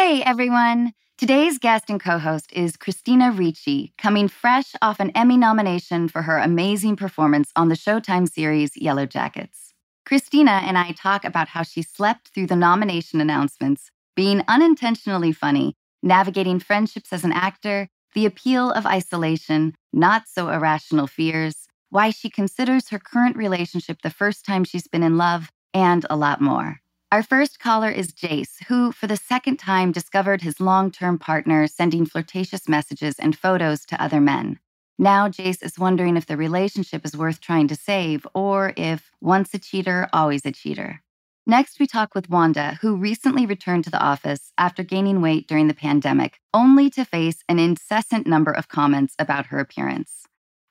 Hey, everyone. Today's guest and co host is Christina Ricci, coming fresh off an Emmy nomination for her amazing performance on the Showtime series Yellow Jackets. Christina and I talk about how she slept through the nomination announcements, being unintentionally funny, navigating friendships as an actor, the appeal of isolation, not so irrational fears, why she considers her current relationship the first time she's been in love, and a lot more. Our first caller is Jace, who, for the second time, discovered his long term partner sending flirtatious messages and photos to other men. Now, Jace is wondering if the relationship is worth trying to save or if once a cheater, always a cheater. Next, we talk with Wanda, who recently returned to the office after gaining weight during the pandemic, only to face an incessant number of comments about her appearance.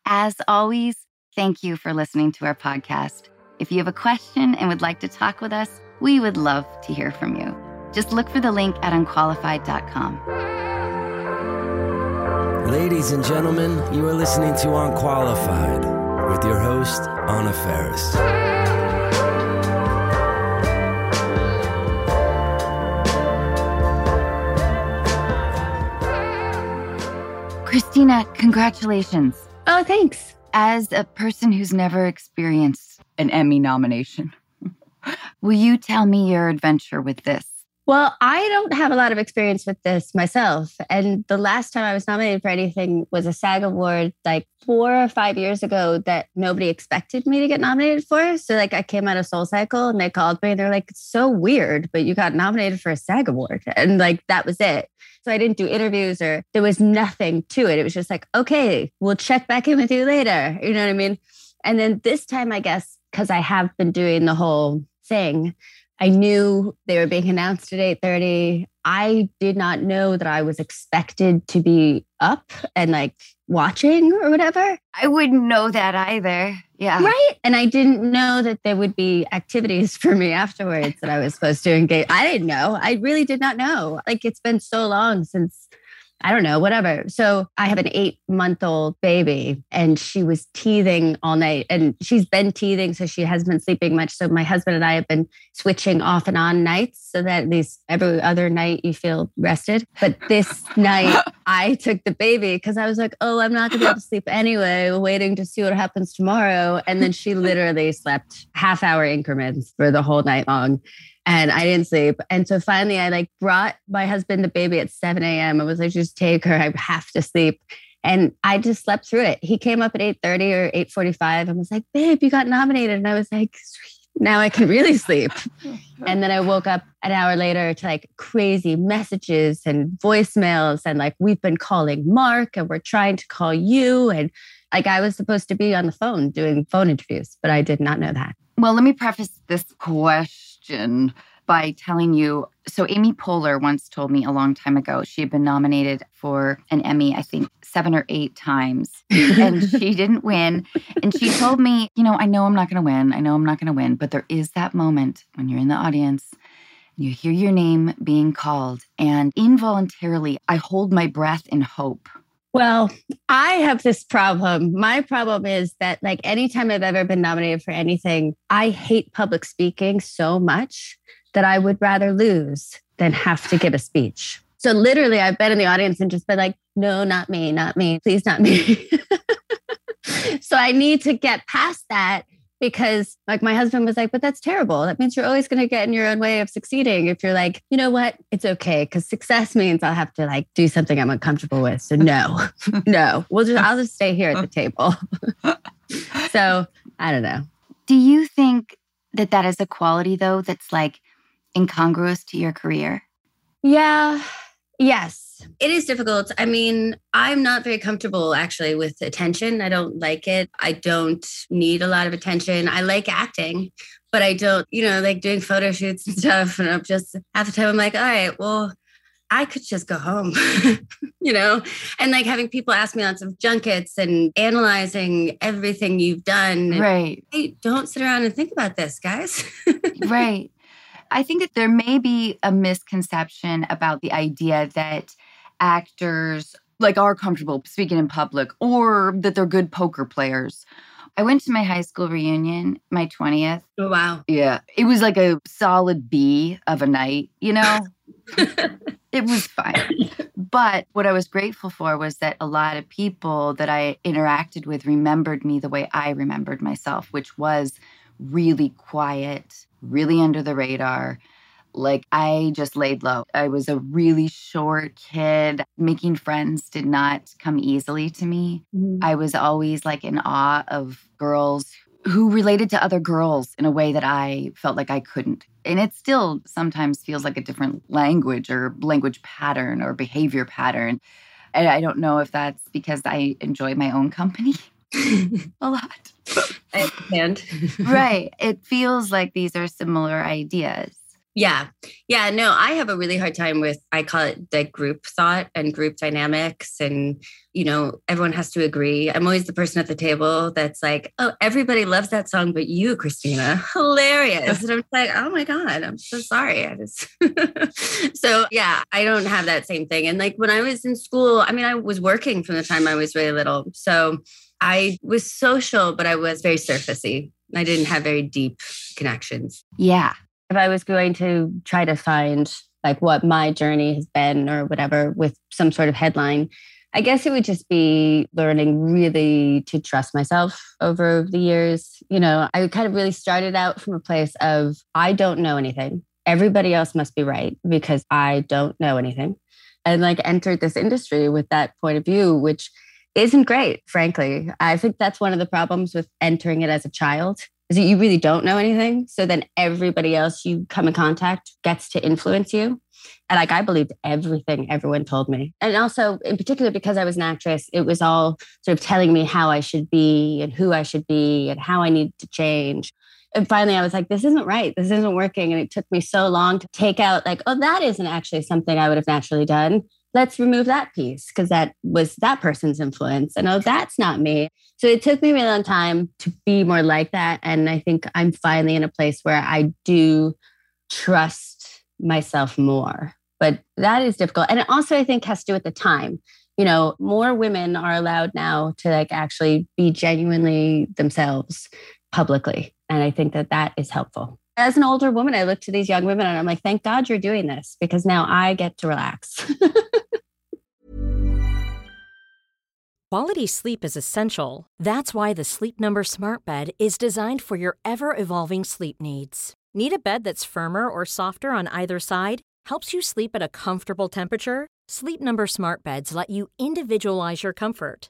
As always, thank you for listening to our podcast. If you have a question and would like to talk with us, we would love to hear from you. Just look for the link at unqualified.com. Ladies and gentlemen, you are listening to Unqualified with your host, Anna Faris. Christina, congratulations. Oh, thanks. As a person who's never experienced an Emmy nomination, will you tell me your adventure with this? Well, I don't have a lot of experience with this myself. And the last time I was nominated for anything was a SAG award like four or five years ago that nobody expected me to get nominated for. So, like, I came out of Soul Cycle and they called me and they're like, it's so weird, but you got nominated for a SAG award. And like, that was it. So, I didn't do interviews or there was nothing to it. It was just like, okay, we'll check back in with you later. You know what I mean? And then this time, I guess, because I have been doing the whole thing, I knew they were being announced at 8:30. I did not know that I was expected to be up and like watching or whatever. I wouldn't know that either. Yeah. Right. And I didn't know that there would be activities for me afterwards that I was supposed to engage. I didn't know. I really did not know. Like it's been so long since I don't know, whatever. So I have an eight month old baby and she was teething all night and she's been teething. So she hasn't been sleeping much. So my husband and I have been switching off and on nights so that at least every other night you feel rested. But this night I took the baby because I was like, oh, I'm not going to be able to sleep anyway, waiting to see what happens tomorrow. And then she literally slept half hour increments for the whole night long and I didn't sleep. And so finally, I like brought my husband the baby at 7 a.m. I was like, just take her. I have to sleep. And I just slept through it. He came up at 8:30 or 8:45 and was like, babe, you got nominated. And I was like, Sweet. now I can really sleep. and then I woke up an hour later to like crazy messages and voicemails and like we've been calling Mark and we're trying to call you. And like I was supposed to be on the phone doing phone interviews, but I did not know that. Well, let me preface this question question by telling you. So, Amy Poehler once told me a long time ago she had been nominated for an Emmy, I think seven or eight times, and she didn't win. And she told me, You know, I know I'm not going to win. I know I'm not going to win, but there is that moment when you're in the audience. You hear your name being called, and involuntarily, I hold my breath in hope well, I have this problem. My problem is that, like, anytime I've ever been nominated for anything, I hate public speaking so much that I would rather lose than have to give a speech. So, literally, I've been in the audience and just been like, no, not me, not me, please, not me. so, I need to get past that because like my husband was like, but that's terrible. That means you're always going to get in your own way of succeeding. If you're like, you know what, it's okay. Cause success means I'll have to like do something I'm uncomfortable with. So no, no, we'll just, I'll just stay here at the table. so I don't know. Do you think that that is a quality though, that's like incongruous to your career? Yeah. Yes, it is difficult. I mean, I'm not very comfortable actually with attention. I don't like it. I don't need a lot of attention. I like acting, but I don't, you know, like doing photo shoots and stuff. And I'm just half the time I'm like, all right, well, I could just go home, you know, and like having people ask me lots of junkets and analyzing everything you've done. Right. Hey, don't sit around and think about this, guys. right. I think that there may be a misconception about the idea that actors like are comfortable speaking in public or that they're good poker players. I went to my high school reunion, my 20th. Oh, wow. Yeah. It was like a solid B of a night, you know? It was fine. but what I was grateful for was that a lot of people that I interacted with remembered me the way I remembered myself, which was really quiet, really under the radar. Like I just laid low. I was a really short kid. Making friends did not come easily to me. Mhm. I was always like in awe of girls who related to other girls in a way that I felt like I couldn't. And it still sometimes feels like a different language or language pattern or behavior pattern. And I don't know if that's because I enjoy my own company a lot. I understand. right. It feels like these are similar ideas. Yeah. Yeah. No, I have a really hard time with, I call it the group thought and group dynamics. And, you know, everyone has to agree. I'm always the person at the table that's like, oh, everybody loves that song, but you, Christina, hilarious. And I'm like, oh my God, I'm so sorry. I just, so yeah, I don't have that same thing. And like when I was in school, I mean, I was working from the time I was really little. So I was social, but I was very surfacey. I didn't have very deep connections Yeah. If I was going to try to find like what my journey has been or whatever with some sort of headline, I guess it would just be learning really to trust myself over the years. You know, I kind of really started out from a place of I don't know anything. Everybody else must be right because I don't know anything. And like entered this industry with that point of view, which isn't great, frankly. I think that's one of the problems with entering it as a child is that you really don't know anything. So then everybody else you come in contact gets to influence you. And like I believed everything everyone told me. And also, in particular, because I was an actress, it was all sort of telling me how I should be and who I should be and how I need to change. And finally, I was like, this isn't right. This isn't working. And it took me so long to take out, like, oh, that isn't actually something I would have naturally done. Let's remove that piece because that was that person's influence. And oh, that's not me. So it took me a really long time to be more like that. And I think I'm finally in a place where I do trust myself more. But that is difficult. And it also, I think, has to do with the time. You know, more women are allowed now to like actually be genuinely themselves publicly. And I think that that is helpful. As an older woman, I look to these young women and I'm like, thank God you're doing this because now I get to relax. Quality sleep is essential. That's why the Sleep Number Smart Bed is designed for your ever evolving sleep needs. Need a bed that's firmer or softer on either side? Helps you sleep at a comfortable temperature? Sleep Number Smart Beds let you individualize your comfort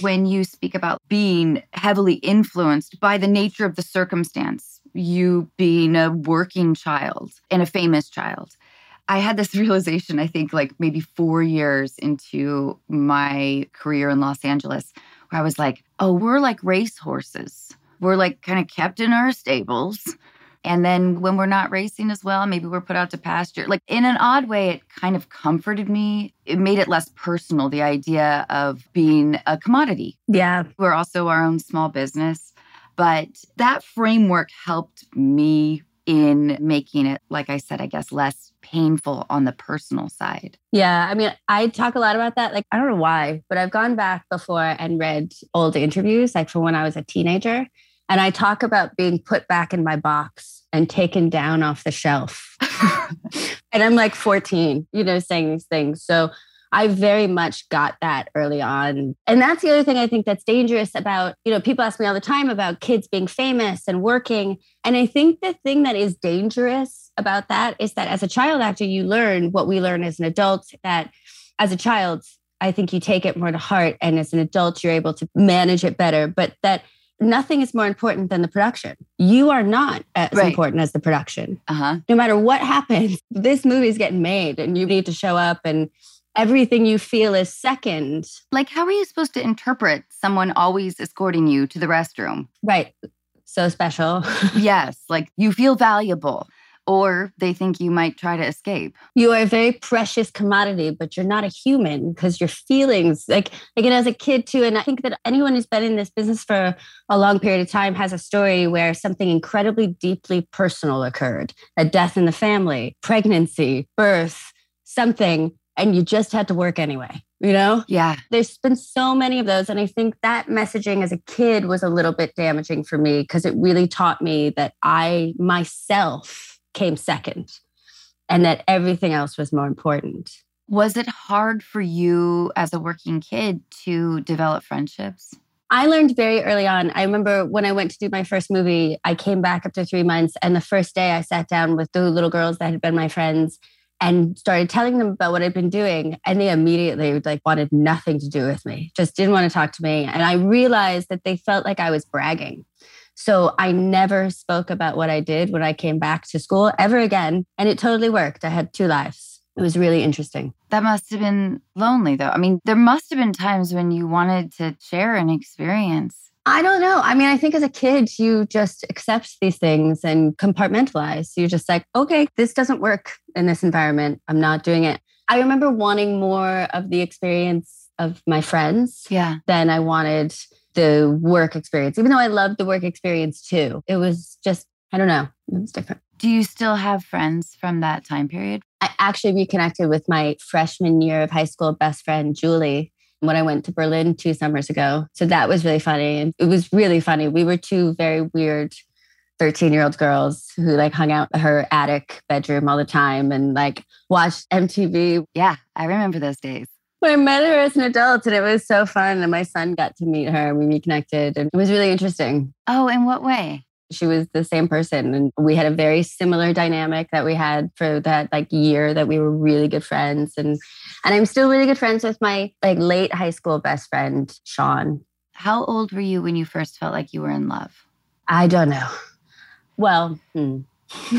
when you speak about being heavily influenced by the nature of the circumstance, you being a working child and a famous child. I had this realization, I think, like maybe four years into my career in Los Angeles, where I was like, oh, we're like racehorses. We're like kind of kept in our stables. And then when we're not racing as well, maybe we're put out to pasture. Like in an odd way, it kind of comforted me. It made it less personal, the idea of being a commodity. yeah. We're also our own small business. But that framework helped me in making it, like I said, I guess less painful on the personal side. Yeah, I mean, I talk a lot about that. Like, I don't know why, but I've gone back before and read old interviews, like from when I was a teenager. And I talk about being put back in my box and taken down off the shelf. and I'm like 14, you know, saying these things. So I very much got that early on. And that's the other thing I think that's dangerous about, you know, people ask me all the time about kids being famous and working. And I think the thing that is dangerous about that is that as a child actor, you learn what we learn as an adult, that as a child, I think you take it more to heart. And as an adult, you're able to manage it better. But that nothing is more important than the production. You are not as Right. important as the production Uh huh. no matter what happens, this movie is getting made and you need to show up and everything you feel is second. Like, how are you supposed to interpret someone always escorting you to the restroom? Right. So special. yes, like you feel valuable. Or they think you might try to escape. You are a very precious commodity, but you're not a human because your feelings, like again, as a kid too. And I think that anyone who's been in this business for a long period of time has a story where something incredibly deeply personal occurred a death in the family, pregnancy, birth, something, and you just had to work anyway you know? Yeah. There's been so many of those. And I think that messaging as a kid was a little bit damaging for me because it really taught me that I myself came second and that everything else was more important. Was it hard for you as a working kid to develop friendships? I learned very early on. I remember when I went to do my first movie, I came back after three months. And the first day I sat down with the little girls that had been my friends and started telling them about what I'd been doing. And they immediately like wanted nothing to do with me, just didn't want to talk to me. And I realized that they felt like I was bragging. So I never spoke about what I did when I came back to school ever again. And it totally worked. I had two lives. It was really interesting. That must have been lonely, though. I mean, there must have been times when you wanted to share an experience. I don't know. I mean, I think as a kid, you just accept these things and compartmentalize. You're just like, okay, this doesn't work in this environment. I'm not doing it. I remember wanting more of the experience of my friends Yeah. than I wanted the work experience, even though I loved the work experience too. It was just, I don't know, it was different. Do you still have friends from that time period? I actually reconnected with my freshman year of high school best friend, Julie, when I went to Berlin two summers ago. So that was really funny. And it was really funny. We were two very weird 13 year old girls who like hung out her attic bedroom all the time and like watched MTV. Yeah, I remember those days. I met her as an adult and it was so fun. And my son got to meet her and we reconnected and it was really interesting. Oh, in what way? She was the same person and we had a very similar dynamic that we had for that like year that we were really good friends and and I'm still really good friends with my like late high school best friend Sean. How old were you when you first felt like you were in love? I don't know. Well, hmm.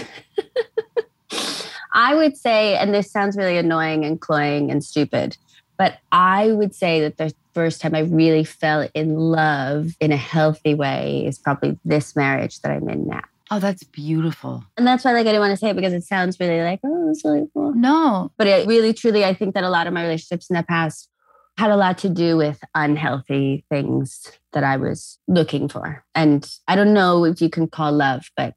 I would say, and this sounds really annoying and cloying and stupid, but I would say that the first time I really fell in love in a healthy way is probably this marriage that I'm in now. Oh, that's beautiful. And that's why like I didn't want to say it because it sounds really like, oh, it's really cool. No. But it really truly I think that a lot of my relationships in the past had a lot to do with unhealthy things that I was looking for. And I don't know if you can call love, but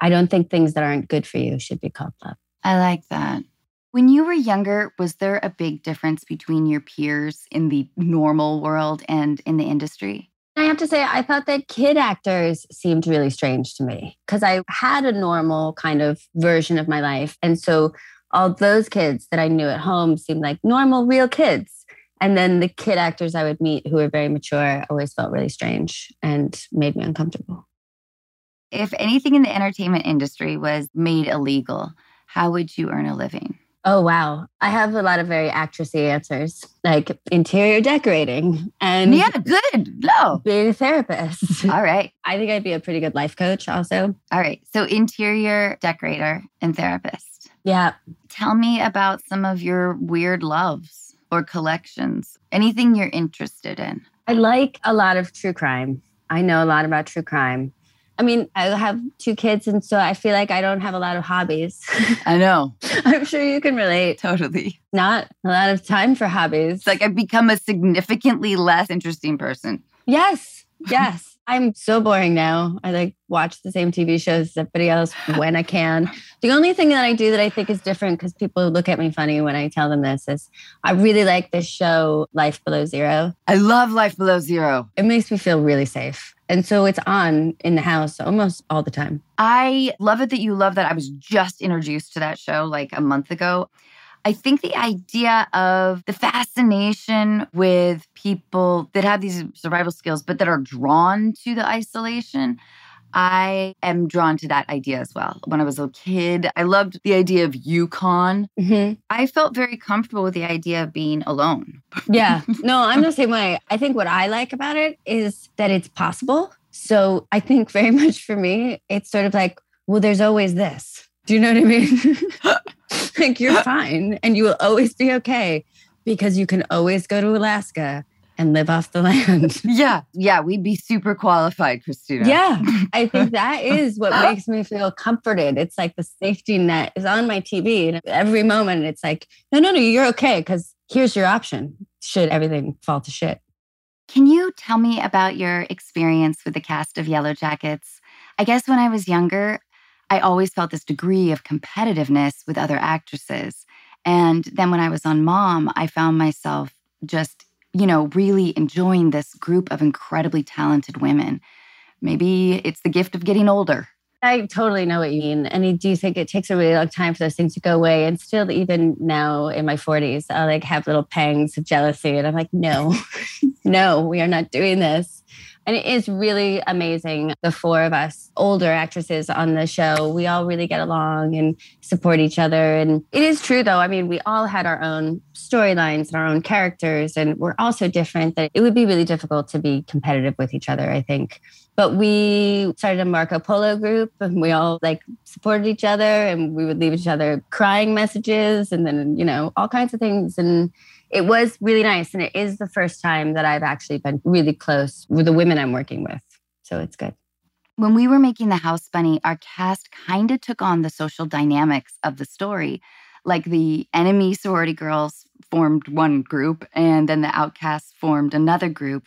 I don't think things that aren't good for you should be called love. I like that. When you were younger, was there a big difference between your peers in the normal world and in the industry? I have to say, I thought that kid actors seemed really strange to me because I had a normal kind of version of my life. And so all those kids that I knew at home seemed like normal, real kids. And then the kid actors I would meet who were very mature always felt really strange and made me uncomfortable. If anything in the entertainment industry was made illegal, how would you earn a living? Oh, wow. I have a lot of very actressy answers, like interior decorating and Yeah, good. No. being a therapist. All right. I think I'd be a pretty good life coach also. All right. So, interior decorator and therapist. Yeah. Tell me about some of your weird loves or collections, anything you're interested in. I like a lot of true crime. I know a lot about true crime. I mean, I have two kids, and so I feel like I don't have a lot of hobbies. I know. I'm sure you can relate. Totally. Not a lot of time for hobbies. It's like I've become a significantly less interesting person. yes, yes. I'm so boring now. I like watch the same TV shows as everybody else when I can. The only thing that I do that I think is different because people look at me funny when I tell them this is I really like this show, Life Below Zero. I love Life Below Zero. It makes me feel really safe. And so it's on in the house almost all the time. I love it that you love that. I was just introduced to that show like a month ago. I think the idea of the fascination with people that have these survival skills, but that are drawn to the isolation. I am drawn to that idea as well. When I was a kid, I loved the idea of Yukon. Mm-hmm. I felt very comfortable with the idea of being alone. Yeah. No, I'm the same way. I think what I like about it is that it's possible. So I think very much for me, it's sort of like, well, there's always this. Do you know what I mean? like you're fine and you will always be okay because you can always go to Alaska and live off the land. yeah. Yeah. We'd be super qualified, Christina. Yeah. I think that is what makes me feel comforted. It's like the safety net is on my TV. And every moment it's like, no, no, no, you're okay. Cause here's your option should everything fall to shit. Can you tell me about your experience with the cast of Yellow Jackets? I guess when I was younger, I always felt this degree of competitiveness with other actresses. And then when I was on Mom, I found myself just, you know, really enjoying this group of incredibly talented women. Maybe it's the gift of getting older. I totally know what you mean. And I do think it takes a really long time for those things to go away. And still, even now in my 40s, I like have little pangs of jealousy. And I'm like, no, no, we are not doing this. And it is really amazing. The four of us, older actresses on the show, we all really get along and support each other. And it is true, though. I mean, we all had our own storylines and our own characters, and we're all so different that it would be really difficult to be competitive with each other, I think. But we started a Marco Polo group and we all like supported each other and we would leave each other crying messages and then, you know, all kinds of things. And it was really nice. And it is the first time that I've actually been really close with the women I'm working with. So it's good. When we were making The House Bunny, our cast kind of took on the social dynamics of the story. Like the enemy sorority girls formed one group, and then the outcasts formed another group.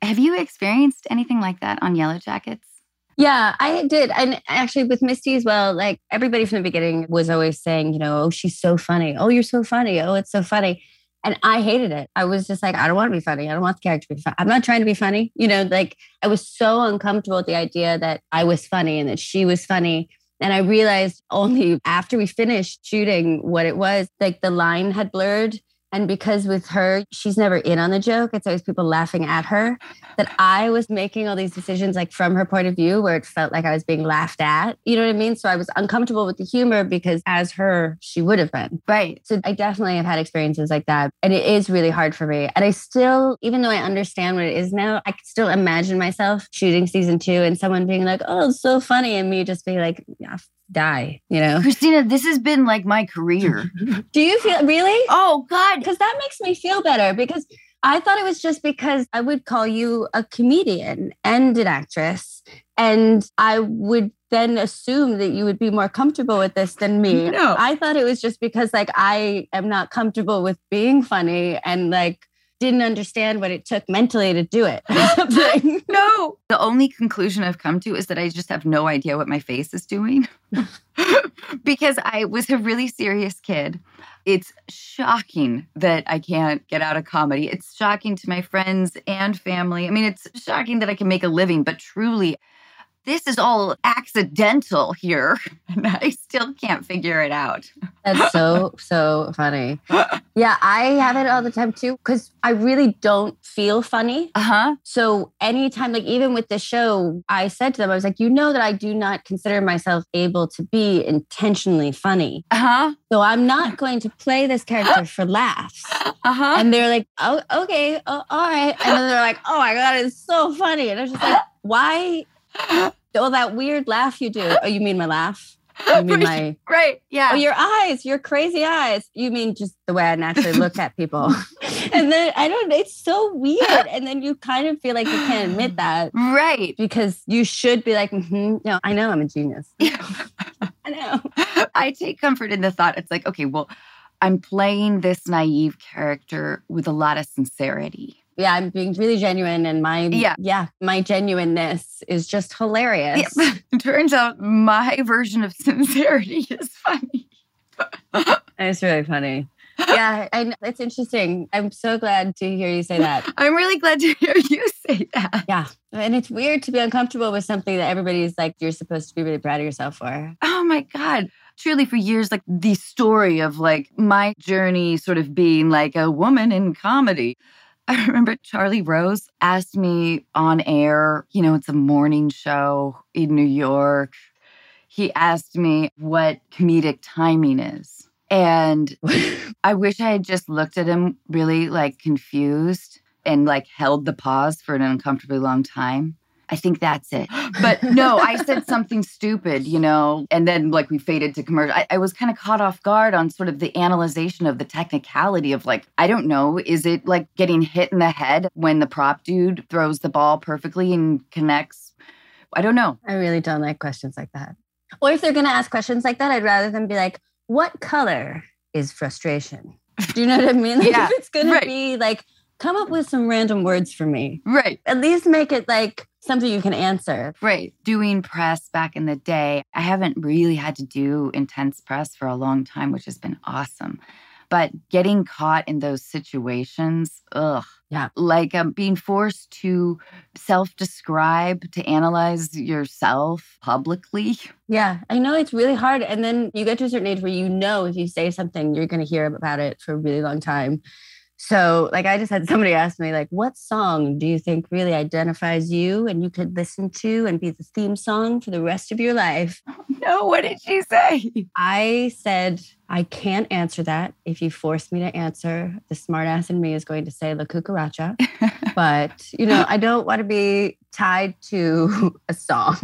Have you experienced anything like that on Yellow Jackets? Yeah, I did. And actually, with Misty as well, like everybody from the beginning was always saying, you know, oh, she's so funny. Oh, you're so funny. Oh, it's so funny. And I hated it. I was just like, I don't want to be funny. I don't want the character to be funny. I'm not trying to be funny. You know, like I was so uncomfortable with the idea that I was funny and that she was funny. And I realized only after we finished shooting what it was, like the line had blurred and because with her, she's never in on the joke, it's always people laughing at her, that I was making all these decisions like from her point of view where it felt like I was being laughed at. You know what I mean? So I was uncomfortable with the humor because as her, she would have been. Right. So I definitely have had experiences like that. And it is really hard for me. And I still, even though I understand what it is now, I can still imagine myself shooting season two and someone being like, oh, it's so funny. And me just being like, yeah, die, you know? Christina, this has been like my career. Do you feel really? Oh, God. Because that makes me feel better because I thought it was just because I would call you a comedian and an actress. And I would then assume that you would be more comfortable with this than me. No. I thought it was just because like I am not comfortable with being funny and like didn't understand what it took mentally to do it. no. The only conclusion I've come to is that I just have no idea what my face is doing because I was a really serious kid. It's shocking that I can't get out of comedy. It's shocking to my friends and family. I mean, it's shocking that I can make a living, but truly, this is all accidental here. And I still can't figure it out. That's so, so funny. Yeah, I have it all the time too, because I really don't feel funny. Uh huh. So anytime, like even with the show, I said to them, I was like, you know that I do not consider myself able to be intentionally funny. Uh huh. So I'm not going to play this character for laughs. Uh huh. And they're like, oh, okay, oh, all right. And then they're like, oh my God, it's so funny. And I was just like, why? Oh, that weird laugh you do. Oh, you mean my laugh? You mean my right? Yeah. Oh, your eyes, your crazy eyes. You mean just the way I naturally look at people. and then I don't it's so weird. And then you kind of feel like you can't admit that. Right. Because you should be like, mm-hmm, no, I know I'm a genius. I know. I take comfort in the thought it's like, okay, well, I'm playing this naive character with a lot of sincerity. Yeah, I'm being really genuine and my Yeah. yeah, my genuineness is just hilarious. Yeah. Turns out my version of sincerity is funny. It's really funny. Yeah, and it's interesting. I'm so glad to hear you say that. I'm really glad to hear you say that. Yeah. And it's weird to be uncomfortable with something that everybody's like, you're supposed to be really proud of yourself for. Oh my God. Truly, for years, like the story of like my journey sort of being like a woman in comedy. I remember Charlie Rose asked me on air, you know, it's a morning show in New York. He asked me what comedic timing is. And I wish I had just looked at him really like confused and like held the pause for an uncomfortably long time. I think that's it. But no, I said something stupid, you know, and then like we faded to commercial. I, I was kind of caught off guard on sort of the analyzation of the technicality of like, I don't know, is it like getting hit in the head when the prop dude throws the ball perfectly and connects? I don't know. I really don't like questions like that. Or if they're going to ask questions like that, I'd rather them be like, what color is frustration? Do you know what I mean? Like Yeah, if it's going right. to be like, come up with some random words for me. Right. At least make it like something you can answer. Right. Doing press back in the day, I haven't really had to do intense press for a long time, which has been awesome. But getting caught in those situations, ugh. Yeah. Like um, being forced to self describe, to analyze yourself publicly. Yeah, I know it's really hard. And then you get to a certain age where you know if you say something, you're going to hear about it for a really long time. So, like, I just had somebody ask me, like, what song do you think really identifies you and you could listen to and be the theme song for the rest of your life? No, what did she say? I said, I can't answer that. If you force me to answer, the smartass in me is going to say La Cucaracha. but, you know, I don't want to be tied to a song.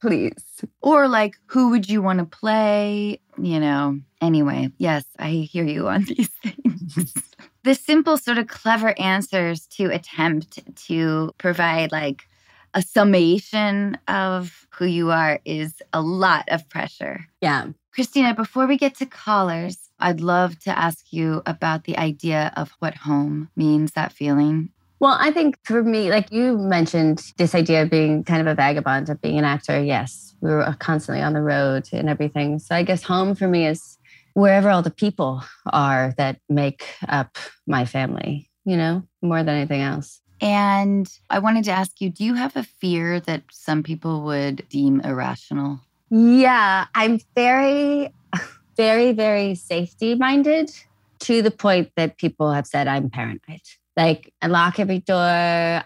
Please. Or like, who would you want to play? You know, anyway, yes, I hear you on these things. The simple, sort of clever answers to attempt to provide like a summation of who you are is a lot of pressure. Yeah. Christina, before we get to callers, I'd love to ask you about the idea of what home means, that feeling. Well, I think for me, like you mentioned, this idea of being kind of a vagabond, of being an actor. Yes, we were constantly on the road and everything. So I guess home for me is wherever all the people are that make up my family, you know, more than anything else. And I wanted to ask you do you have a fear that some people would deem irrational? Yeah, I'm very, very, very safety minded to the point that people have said I'm paranoid. Like, I lock every door,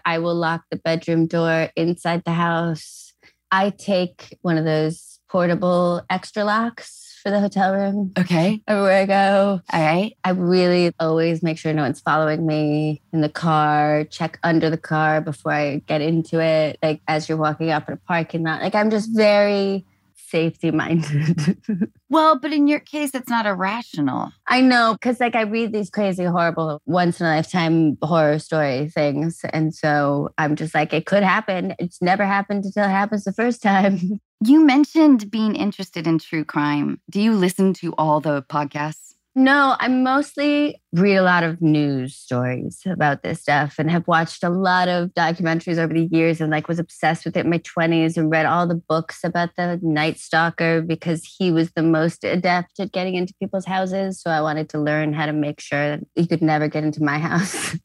I will lock the bedroom door inside the house. I take one of those portable extra locks for the hotel room Okay. everywhere I go. All right. I really always make sure no one's following me in the car, check under the car before I get into it. Like as you're walking up in a parking lot. Like I'm just very safety minded. Well, but in your case, it's not irrational. I know because like I read these crazy, horrible, once in a lifetime horror story things. And so I'm just like, it could happen. It's never happened until it happens the first time. You mentioned being interested in true crime. Do you listen to all the podcasts? No, I mostly read a lot of news stories about this stuff and have watched a lot of documentaries over the years and like was obsessed with it in my 20s and read all the books about the Night Stalker because he was the most adept at getting into people's houses. So I wanted to learn how to make sure that he could never get into my house.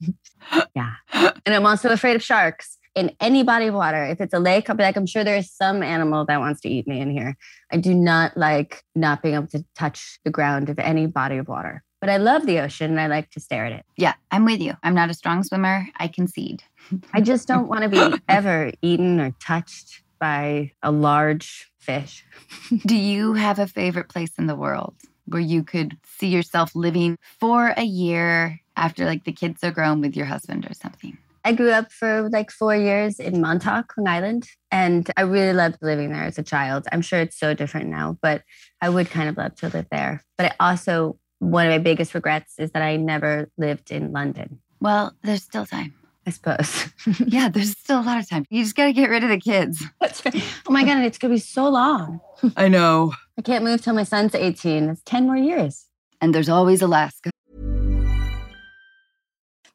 yeah. And I'm also afraid of sharks in any body of water. If it's a lake, I'll be like, I'm sure there is some animal that wants to eat me in here. I do not like not being able to touch the ground of any body of water. But I love the ocean and I like to stare at it. Yeah, I'm with you. I'm not a strong swimmer. I concede. I just don't want to be ever eaten or touched by a large fish. Do you have a favorite place in the world where you could see yourself living for a year after like the kids are grown with your husband or something? I grew up for like four years in Montauk, Long Island, and I really loved living there as a child. I'm sure it's so different now, but I would kind of love to live there. But I also, one of my biggest regrets is that I never lived in London, Well, there's still time. I suppose. Yeah, there's still a lot of time. You just got to get rid of the kids. That's right. Oh my God, it's going to be so long. I know. I can't move till my son's 18. It's 10 more years. And there's always Alaska.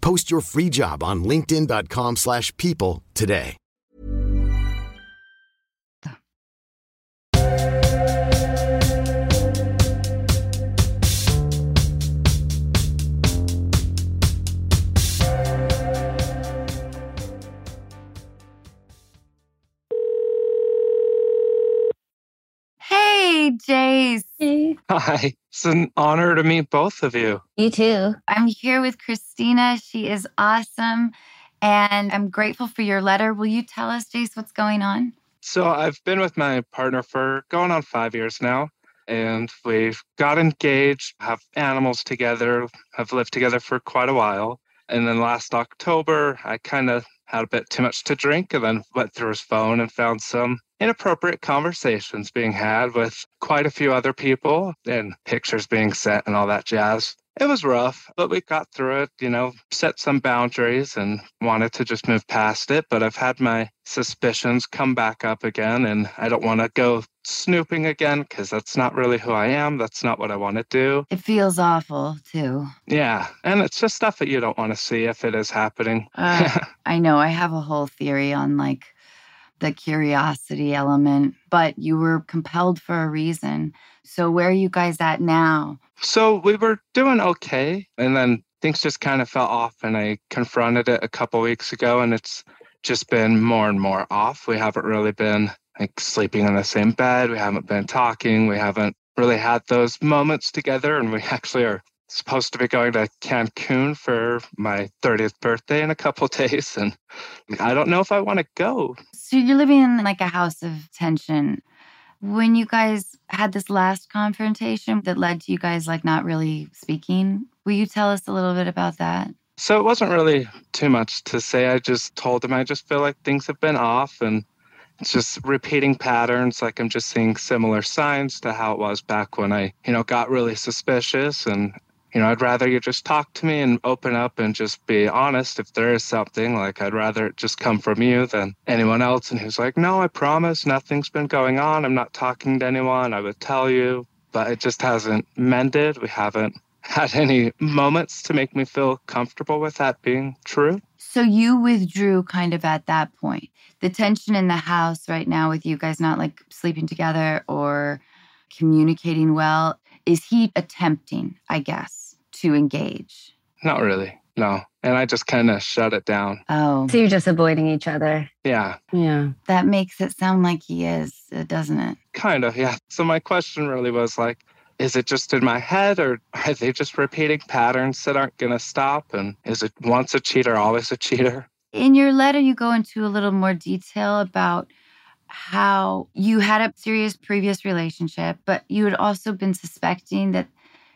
Post your free job on linkedin.com/people slash people today. Hey, Jace. Hi. It's an honor to meet both of you. You too. I'm here with Christina. She is awesome. And I'm grateful for your letter. Will you tell us, Jace, what's going on? So, I've been with my partner for going on five years now, and we've got engaged, have animals together, have lived together for quite a while. And then last October, I kind of had a bit too much to drink and then went through his phone and found some inappropriate conversations being had with quite a few other people and pictures being sent and all that jazz. It was rough, but we got through it, you know, set some boundaries and wanted to just move past it. But I've had my suspicions come back up again, and I don't want to go snooping again because that's not really who I am. That's not what I want to do. It feels awful, too. Yeah. And it's just stuff that you don't want to see if it is happening. Uh, I know. I have a whole theory on like the curiosity element, but you were compelled for a reason. So, where are you guys at now? So we were doing okay, and then things just kind of fell off, and I confronted it a couple weeks ago, and it's just been more and more off. We haven't really been like sleeping in the same bed. We haven't been talking. We haven't really had those moments together, and we actually are supposed to be going to Cancun for my 30th birthday in a couple days, and I don't know if I want to go. So, you're living in like a house of tension. When you guys had this last confrontation that led to you guys like not really speaking, will you tell us a little bit about that? So it wasn't really too much to say. I just told him I just feel like things have been off and it's just repeating patterns. Like I'm just seeing similar signs to how it was back when I, you know, got really suspicious. And, you know, I'd rather you just talk to me and open up and just be honest if there is something. Like I'd rather it just come from you than anyone else. And he was like, no, I promise nothing's been going on. I'm not talking to anyone. I would tell you. But it just hasn't mended. We haven't had any moments to make me feel comfortable with that being true. So, you withdrew kind of at that point. The tension in the house right now with you guys not like sleeping together or communicating well, is he attempting, I guess, to engage? Not really. No. And I just kind of shut it down. Oh, So you're just avoiding each other. Yeah, Yeah. that makes it sound like he is, uh, doesn't it? kind of. Yeah. So my question really was like, is it just in my head or are they just repeating patterns that aren't going to stop? And is it once a cheater, always a cheater? In your letter, you go into a little more detail about how you had a serious previous relationship, but you had also been suspecting that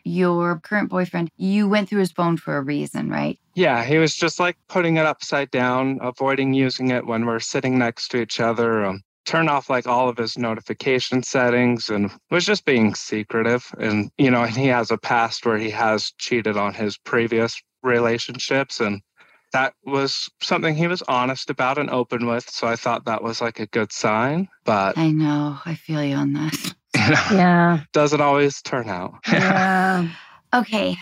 your current boyfriend, you went through his phone for a reason, right? Yeah, he was just like putting it upside down, avoiding using it when we're sitting next to each other. Um, turn off like all of his notification settings and was just being secretive. And, you know, and he has a past where he has cheated on his previous relationships. And that was something he was honest about and open with. So I thought that was like a good sign. But, I know. I feel you on that. you know, Yeah. doesn't always turn out. Yeah. Okay.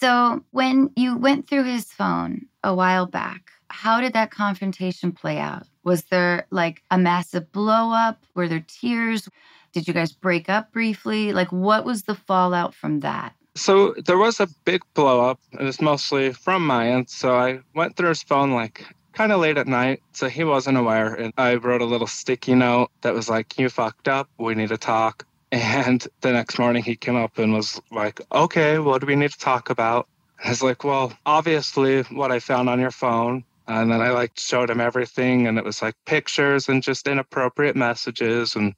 So when you went through his phone a while back, how did that confrontation play out? Was there like a massive blow up? Were there tears? Did you guys break up briefly? Like, what was the fallout from that? So there was a big blow up. It was mostly from my end. So I went through his phone like kind of late at night. So he wasn't aware. And I wrote a little sticky note that was like, You fucked up. We need to talk. And the next morning he came up and was like, Okay, what do we need to talk about? I was like, Well, obviously what I found on your phone. And then I like showed him everything and it was like pictures and just inappropriate messages and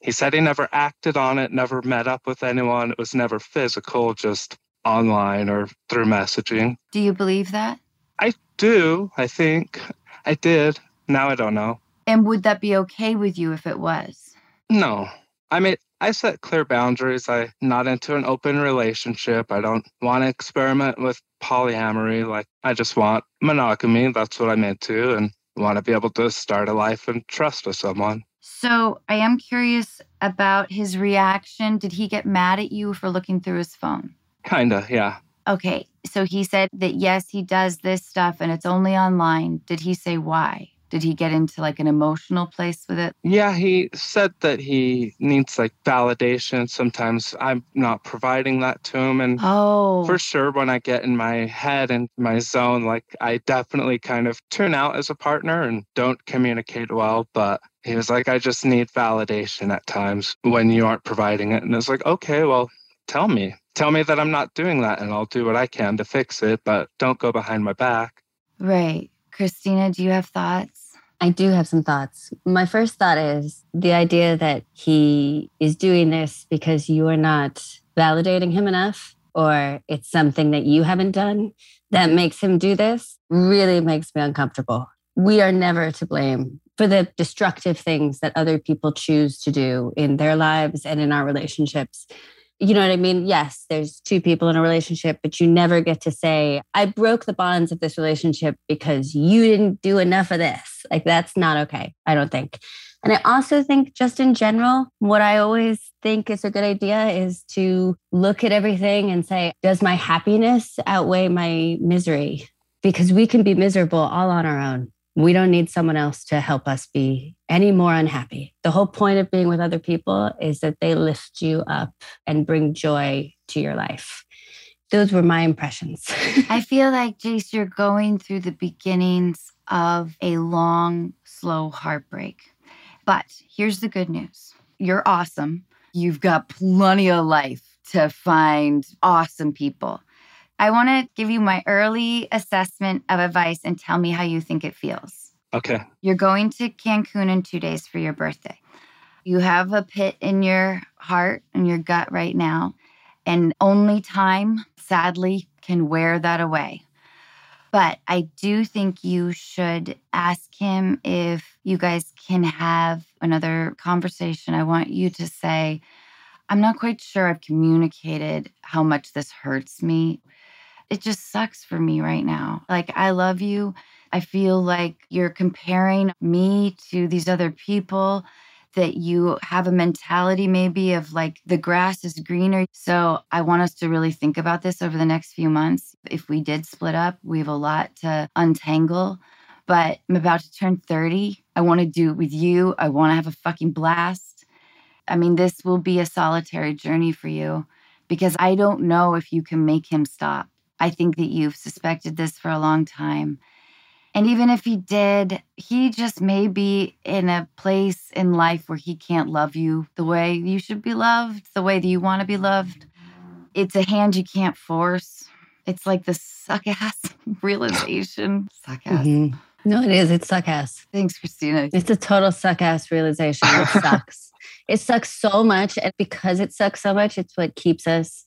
he said he never acted on it, never met up with anyone. It was never physical, just online or through messaging. Do you believe that? I do, I think. I did. Now I don't know. And would that be okay with you if it was? No. I mean, I set clear boundaries. I'm not into an open relationship. I don't want to experiment with polyamory. Like, I just want monogamy. That's what I'm into. And want to be able to start a life and trust with someone. So I am curious about his reaction. Did he get mad at you for looking through his phone? Kinda, yeah. Okay. So he said that yes, he does this stuff and it's only online. Did he say why? Did he get into like an emotional place with it? Yeah, he said that he needs like validation. Sometimes I'm not providing that to him. And Oh, for sure, when I get in my head and my zone, like I definitely kind of turn out as a partner and don't communicate well. But he was like, I just need validation at times when you aren't providing it. And it's like, okay, well, tell me. Tell me that I'm not doing that and I'll do what I can to fix it, but don't go behind my back. right. Christina, do you have thoughts? I do have some thoughts. My first thought is the idea that he is doing this because you are not validating him enough, or it's something that you haven't done that makes him do this, really makes me uncomfortable. We are never to blame for the destructive things that other people choose to do in their lives and in our relationships. You know what I mean? Yes, there's two people in a relationship, but you never get to say, I broke the bonds of this relationship because you didn't do enough of this. Like, that's not okay, I don't think. And I also think, just in general, what I always think is a good idea is to look at everything and say, does my happiness outweigh my misery? Because we can be miserable all on our own. We don't need someone else to help us be any more unhappy. The whole point of being with other people is that they lift you up and bring joy to your life. Those were my impressions. I feel like, Jace, you're going through the beginnings of a long, slow heartbreak. But here's the good news you're awesome. You've got plenty of life to find awesome people. I want to give you my early assessment of advice and tell me how you think it feels. Okay. You're going to Cancun in two days for your birthday. You have a pit in your heart and your gut right now, and only time, sadly, can wear that away. But I do think you should ask him if you guys can have another conversation. I want you to say, I'm not quite sure I've communicated how much this hurts me. It just sucks for me right now. Like, I love you. I feel like you're comparing me to these other people, that you have a mentality maybe of like the grass is greener. So I want us to really think about this over the next few months. If we did split up, we have a lot to untangle. But I'm about to turn 30. I want to do it with you. I want to have a fucking blast. I mean, this will be a solitary journey for you because I don't know if you can make him stop. I think that you've suspected this for a long time. And even if he did, he just may be in a place in life where he can't love you the way you should be loved, the way that you want to be loved. It's a hand you can't force. It's like the suck ass realization. Suck ass. Mhm. No, it is. It's suck ass. Thanks, Christina. It's a total suck ass realization. It sucks. it sucks so much. And because it sucks so much, it's what keeps us,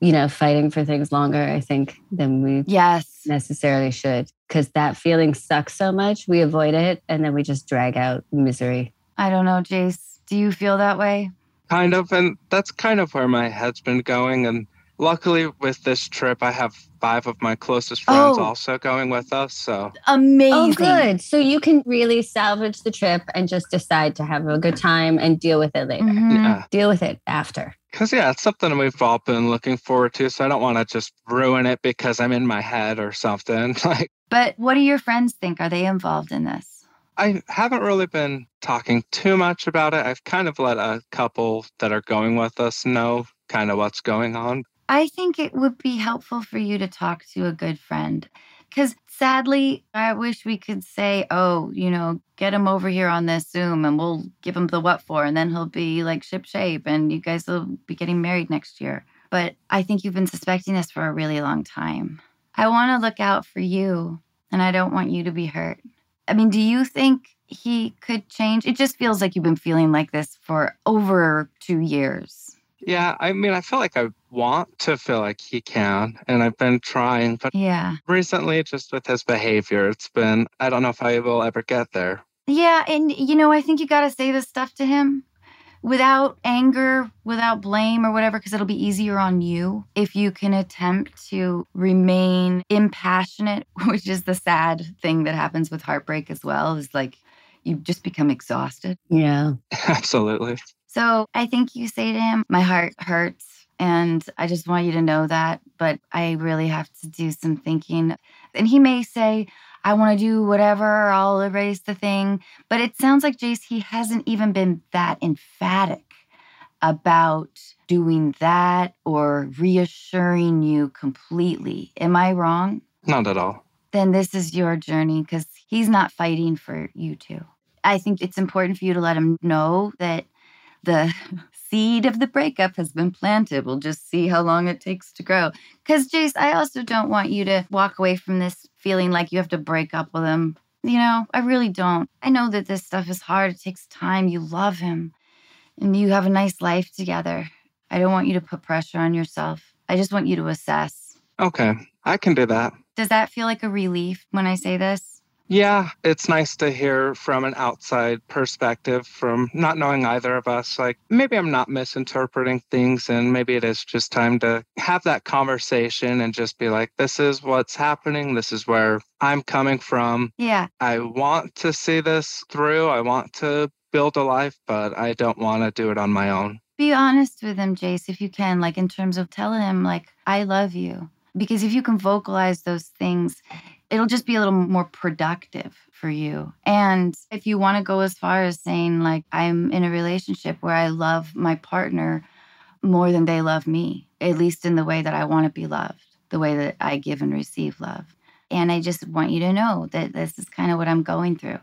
you know, fighting for things longer, I think, than we Yes. necessarily should. Because that feeling sucks so much, we avoid it and then we just drag out misery. I don't know, Jace. Do you feel that way? Kind of. And that's kind of where my head's been going. And luckily, with this trip, I have five of my closest friends Oh. also going with us. So, Amazing. Oh, good. So you can really salvage the trip and just decide to have a good time and deal with it later. Mhm. yeah. Deal with it after. Because, yeah, it's something we've all been looking forward to. So I don't want to just ruin it because I'm in my head or something. Like, But what do your friends think? Are they involved in this? I haven't really been talking too much about it. I've kind of let a couple that are going with us know kind of what's going on. I think it would be helpful for you to talk to a good friend. Because sadly, I wish we could say, oh, you know, get him over here on this Zoom and we'll give him the what for. And then he'll be like ship shape and you guys will be getting married next year. But I think you've been suspecting this for a really long time. I want to look out for you and I don't want you to be hurt. I mean, do you think he could change? It just feels like you've been feeling like this for over two years. Yeah, I mean, I feel like I want to feel like he can, and I've been trying, but Yeah. recently, just with his behavior, it's been, I don't know if I will ever get there. Yeah, and you know, I think you got to say this stuff to him without anger, without blame or whatever, because it'll be easier on you if you can attempt to remain impassionate, which is the sad thing that happens with heartbreak as well, is like you just become exhausted. Yeah. Absolutely. So I think you say to him, My heart hurts. And I just want you to know that. But I really have to do some thinking. And he may say, I want to do whatever, I'll erase the thing. But it sounds like Jace, he hasn't even been that emphatic about doing that or reassuring you completely. Am I wrong? Not at all. Then this is your journey because he's not fighting for you two. I think it's important for you to let him know that the seed of the breakup has been planted. We'll just see how long it takes to grow. Because, Jace, I also don't want you to walk away from this feeling like you have to break up with him. You know, I really don't. I know that this stuff is hard. It takes time. You love him and you have a nice life together. I don't want you to put pressure on yourself. I just want you to assess. Okay, I can do that. Does that feel like a relief when I say this? Yeah, it's nice to hear from an outside perspective from not knowing either of us. Like maybe I'm not misinterpreting things, and maybe it is just time to have that conversation and just be like, this is what's happening. This is where I'm coming from. Yeah. I want to see this through. I want to build a life, but I don't want to do it on my own. Be honest with him, Jace, if you can, like in terms of telling him, like, I love you. Because if you can vocalize those things, it'll just be a little more productive for you. And if you want to go as far as saying, like, I'm in a relationship where I love my partner more than they love me, at least in the way that I want to be loved, the way that I give and receive love. And I just want you to know that this is kind of what I'm going through.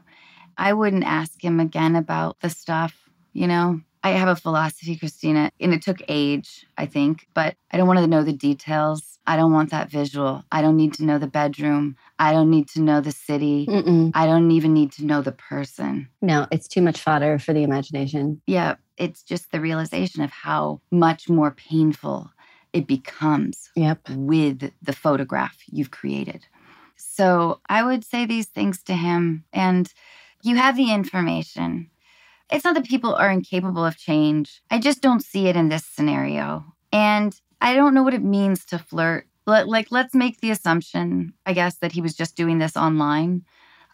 I wouldn't ask him again about the stuff, you know? I have a philosophy, Christina, and it took age, I think, but I don't want to know the details. I don't want that visual. I don't need to know the bedroom. I don't need to know the city. Mm-mm. I don't even need to know the person. No, it's too much fodder for the imagination. Yeah, it's just the realization of how much more painful it becomes Yep. with the photograph you've created. So I would say these things to him, and you have the information. It's not that people are incapable of change. I just don't see it in this scenario. And I don't know what it means to flirt. Let- Like, let's make the assumption, I guess, that he was just doing this online.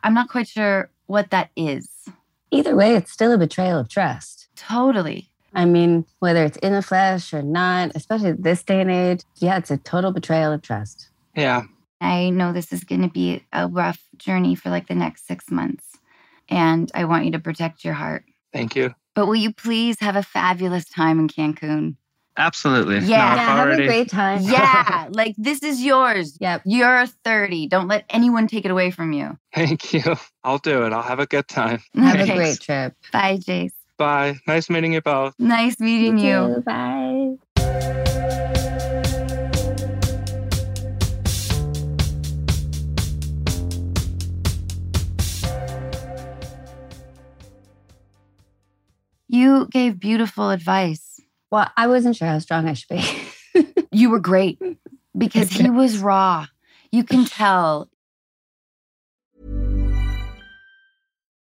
I'm not quite sure what that is. Either way, it's still a betrayal of trust. Totally. I mean, whether it's in the flesh or not, especially this day and age, yeah, it's a total betrayal of trust. Yeah. I know this is going to be a rough journey for like the next six months. And I want you to protect your heart. Thank you. But will you please have a fabulous time in Cancun? Absolutely. Yeah. No, I've yeah, have already- a great time. Yeah, like this is yours. Yep. You're 30. Don't let anyone take it away from you. Thank you. I'll do it. I'll have a good time. Have Okay. a great trip. Bye, Jace. Bye. Nice meeting you both. Nice meeting you. too. Bye. You gave beautiful advice. Well, I wasn't sure how strong I should be. You were great because he was raw. You can tell.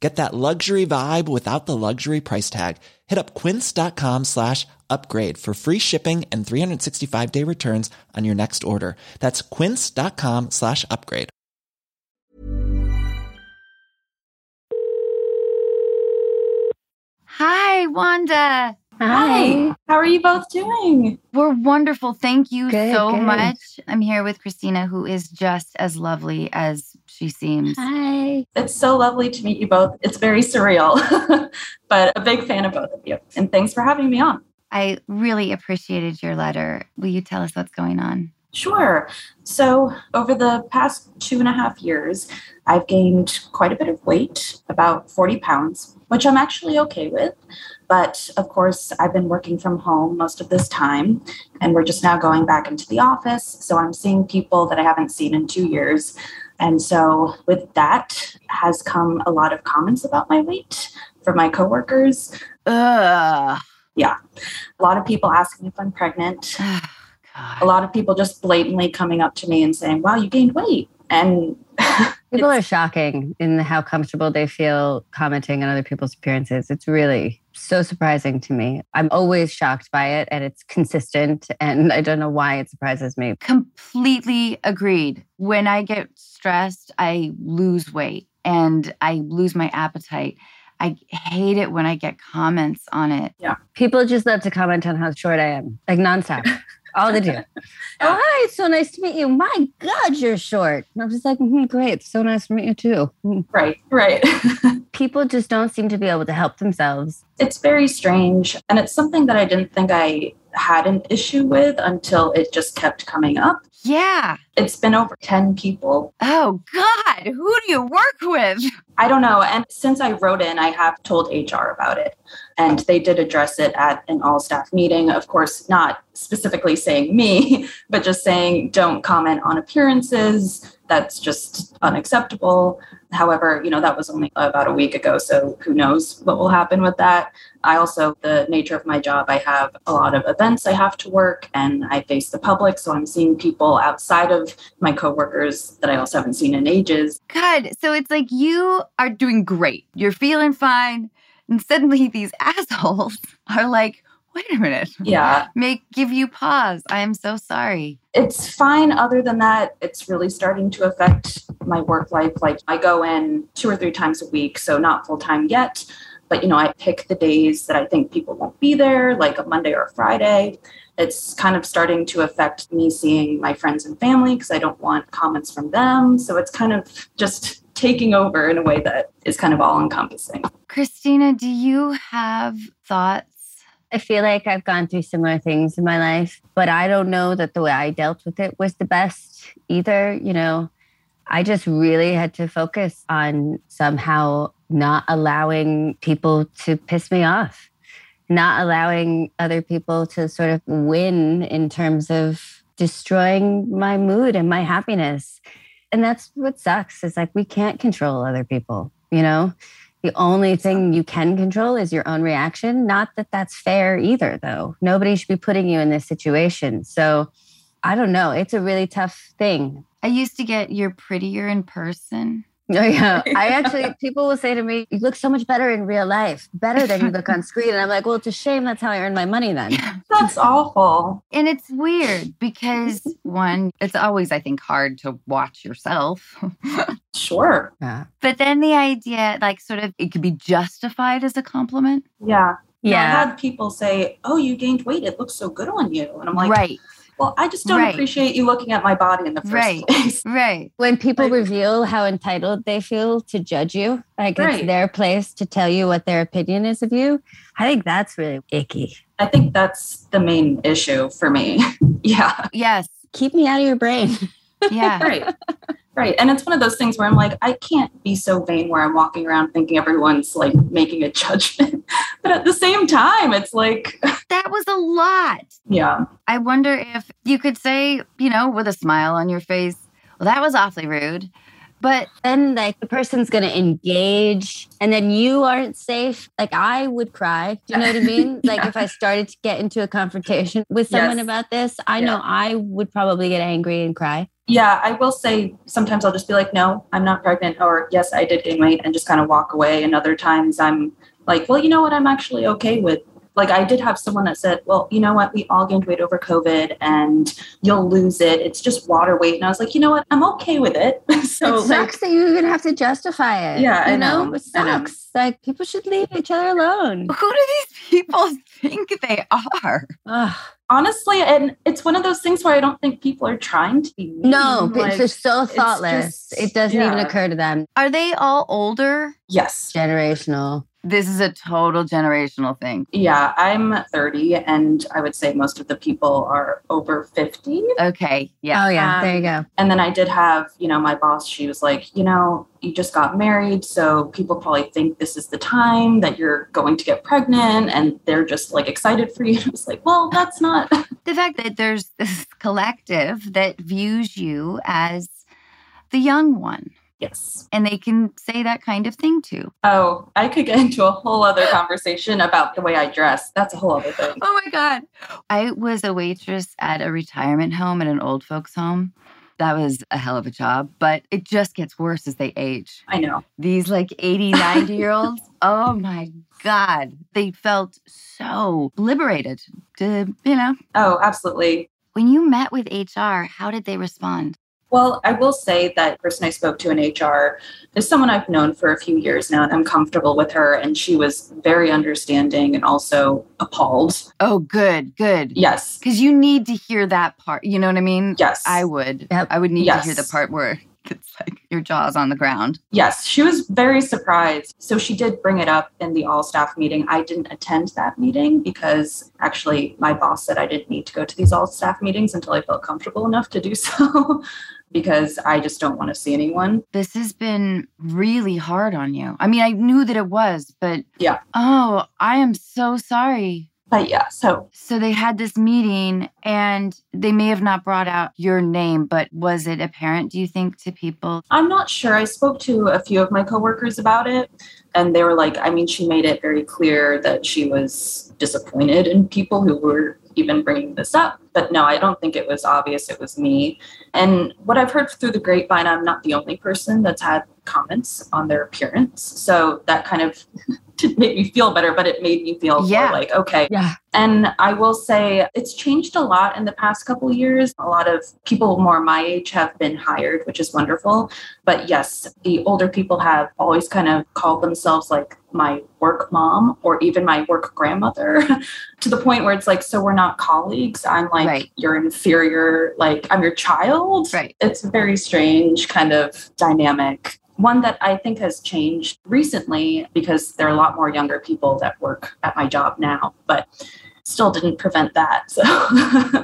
Get that luxury vibe without the luxury price tag. Hit up quince.com slash upgrade for free shipping and 365 day returns on your next order. That's quince.com slash upgrade. Hi, Wanda. Hi. How are you both doing? We're wonderful. Thank you Good, so good. much. I'm here with Christina, who is just as lovely as she seems. Hi. It's so lovely to meet you both. It's very surreal, but a big fan of both of you. And thanks for having me on. I really appreciated your letter. Will you tell us what's going on? Sure. So, over the past two and a half years, I've gained quite a bit of weight, about 40 pounds, which I'm actually okay with. But of course, I've been working from home most of this time, and we're just now going back into the office. So, I'm seeing people that I haven't seen in two years. And so, with that, has come a lot of comments about my weight from my coworkers. Ugh. Yeah. A lot of people asking if I'm pregnant. Oh, a lot of people just blatantly coming up to me and saying, wow, you gained weight. And People are shocking in how comfortable they feel commenting on other people's appearances. It's really so surprising to me. I'm always shocked by it and it's consistent. And I don't know why it surprises me. Completely agreed. When I get stressed, I lose weight and I lose my appetite. I hate it when I get comments on it. Yeah. People just love to comment on how short I am, like nonstop. All they do. oh, hi, it's so nice to meet you. My God, you're short. And I'm just like, "Mhm, great. So nice to meet you too. Mhm. right, right. People just don't seem to be able to help themselves. it's very strange. And it's something that I didn't think I had an issue with until it just kept coming up. Yeah. It's been over 10 people. Oh, God. Who do you work with? I don't know. And since I wrote in, I have told HR about it. And they did address it at an all staff meeting. Of course, not specifically saying me, but just saying don't comment on appearances. That's just unacceptable. However, you know, that was only about a week ago. So who knows what will happen with that. I also, the nature of my job, I have a lot of events I have to work and I face the public. So I'm seeing people outside of my coworkers that I also haven't seen in ages. God. So it's like you are doing great. You're feeling fine. And suddenly these assholes are like, wait a minute. Yeah. Make give you pause. I am so sorry. it's fine other than that it's really starting to affect my work life like i go in two or three times a week so not full time yet but you know i pick the days that i think people won't be there like a monday or a friday it's kind of starting to affect me seeing my friends and family because i don't want comments from them so it's kind of just taking over in a way that is kind of all encompassing Christina, do you have thoughts? I feel like I've gone through similar things in my life, but I don't know that the way I dealt with it was the best either. You know, I just really had to focus on somehow not allowing people to piss me off, not allowing other people to sort of win in terms of destroying my mood and my happiness. And that's what sucks is like we can't control other people, you know? The only thing you can control is your own reaction. Not that that's fair either, though. Nobody should be putting you in this situation. So I don't know. It's a really tough thing. I used to get you're prettier in person. Oh, yeah. I actually, people will say to me, You look so much better in real life, better than you look on screen. And I'm like, Well, it's a shame that's how I earn my money then. that's awful And it's weird because one, it's always, I think, hard to watch yourself. sure Yeah. but then the idea, like, sort of, it could be justified as a compliment. yeah You know, I Yeah. had people say, "Oh, you gained weight. It looks so good on you," and I'm like, right, "Well, I just don't Right. appreciate you looking at my body in the first Right. place." right. When people Like- reveal how entitled they feel to judge you, like it's their place to tell you what their opinion is of you, I think that's really icky. I think that's the main issue for me. yeah, Yes. Keep me out of your brain. Yeah. right, right. And it's one of those things where I'm like, I can't be so vain where I'm walking around thinking everyone's like making a judgment, but at the same time, it's like, that was a lot. yeah, I wonder if you could say, you know, with a smile on your face, well, that was awfully rude. But then like the person's to engage and then you aren't safe like i would cry do you know what i mean like Yeah. if i started to get into a confrontation with someone Yes. about this i know i would probably get angry and cry yeah. I will say sometimes I'll just be like, "No, I'm not pregnant," or "Yes, I did gain weight," and just kind of walk away. And other times I'm like, "Well, you know what? I'm actually okay with Like I did have someone that said, well, you know what? We all gained weight over COVID and you'll lose it. It's just water weight. And I was like, you know what? I'm okay with it. so it like, sucks that you even have to justify it. Yeah, you I know, know. it I know. sucks. Like people should leave each other alone. Who do these people think they are? Ugh. honestly, and it's one of those things where I don't think people are trying to be mean. No, but Like, it's just so it's thoughtless. just- it doesn't even occur to them. Are they all older? Yes. Generational. This is a total generational thing. Yeah, I'm 30, and I would say most of the people are over 50. Okay. Yeah. Oh yeah, Um, there you go. And then I did have, you know, my boss, she was like, you know, you just got married. So people probably think this is the time that you're going to get pregnant and they're just like excited for you. I was like, well, that's not. The fact that there's this collective that views you as the young one yes. and they can say that kind of thing too. Oh, I could get into a whole other conversation about the way I dress. That's a whole other thing. Oh my God. I was a waitress at a retirement home at an old folks' home. That was a hell of a job, but it just gets worse as they age. I know. These like 80, 90 year olds, oh my God. They felt so liberated to, you know. Oh, absolutely. When you met with HR, how did they respond? Well, I will say that person I spoke to in HR is someone I've known for a few years now, and I'm comfortable with her. And she was very understanding and also appalled. Oh, good, good. Yes. Because you need to hear that part. You know what I mean? Yes. I would. I would need to hear the part where it's like your jaw's on the ground. Yes, she was very surprised. So she did bring it up in the all staff meeting. I didn't attend that meeting because actually my boss said I didn't need to go to these all staff meetings until I felt comfortable enough to do so because I just don't want to see anyone. This has been really hard on you. I mean, I knew that it was, but Yeah. Oh, I am so sorry. But yeah, so So they had this meeting and they may have not brought out your name, but was it apparent, do you think, to people? I'm not sure. I spoke to a few of my coworkers about it, and they were like, I mean, she made it very clear that she was disappointed in people who were even bringing this up. But no, I don't think it was obvious it was me. And what I've heard through the grapevine, I'm not the only person that's had comments on their appearance. So that kind of didn't make me feel better, but it made me feel Yeah. like, okay, Yeah. and I will say it's changed a lot in the past couple of years. A lot of people more my age have been hired, which is wonderful. But yes, the older people have always kind of called themselves like my work mom or even my work grandmother to the point where it's like, so we're not colleagues. I'm like Right. your inferior, like I'm your child. Right. It's a very strange kind of dynamic. One that I think has changed recently because there are a lot more younger people that work at my job now, but still didn't prevent that. So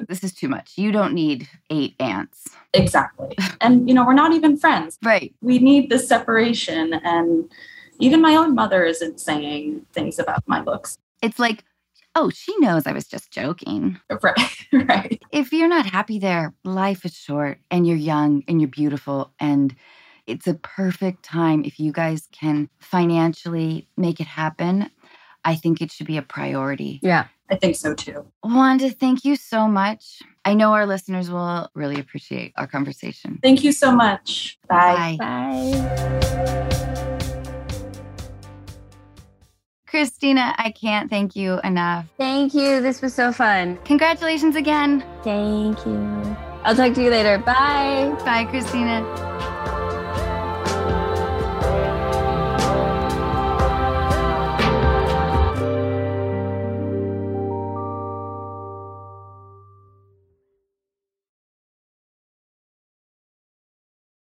This is too much. You don't need eight aunts. exactly. And you know, we're not even friends. Right. We need this separation and even my own mother isn't saying things about my looks. It's like, oh, she knows I was just joking. Right. right. If you're not happy there, life is short and you're young and you're beautiful. And it's a perfect time if you guys can financially make it happen. I think it should be a priority. Yeah. I think so too. Wanda, thank you so much. I know our listeners will really appreciate our conversation. Thank you so much. Bye. Bye. Christina, I can't thank you enough. Thank you. This was so fun. Congratulations again. Thank you. I'll talk to you later. Bye. Bye, Christina.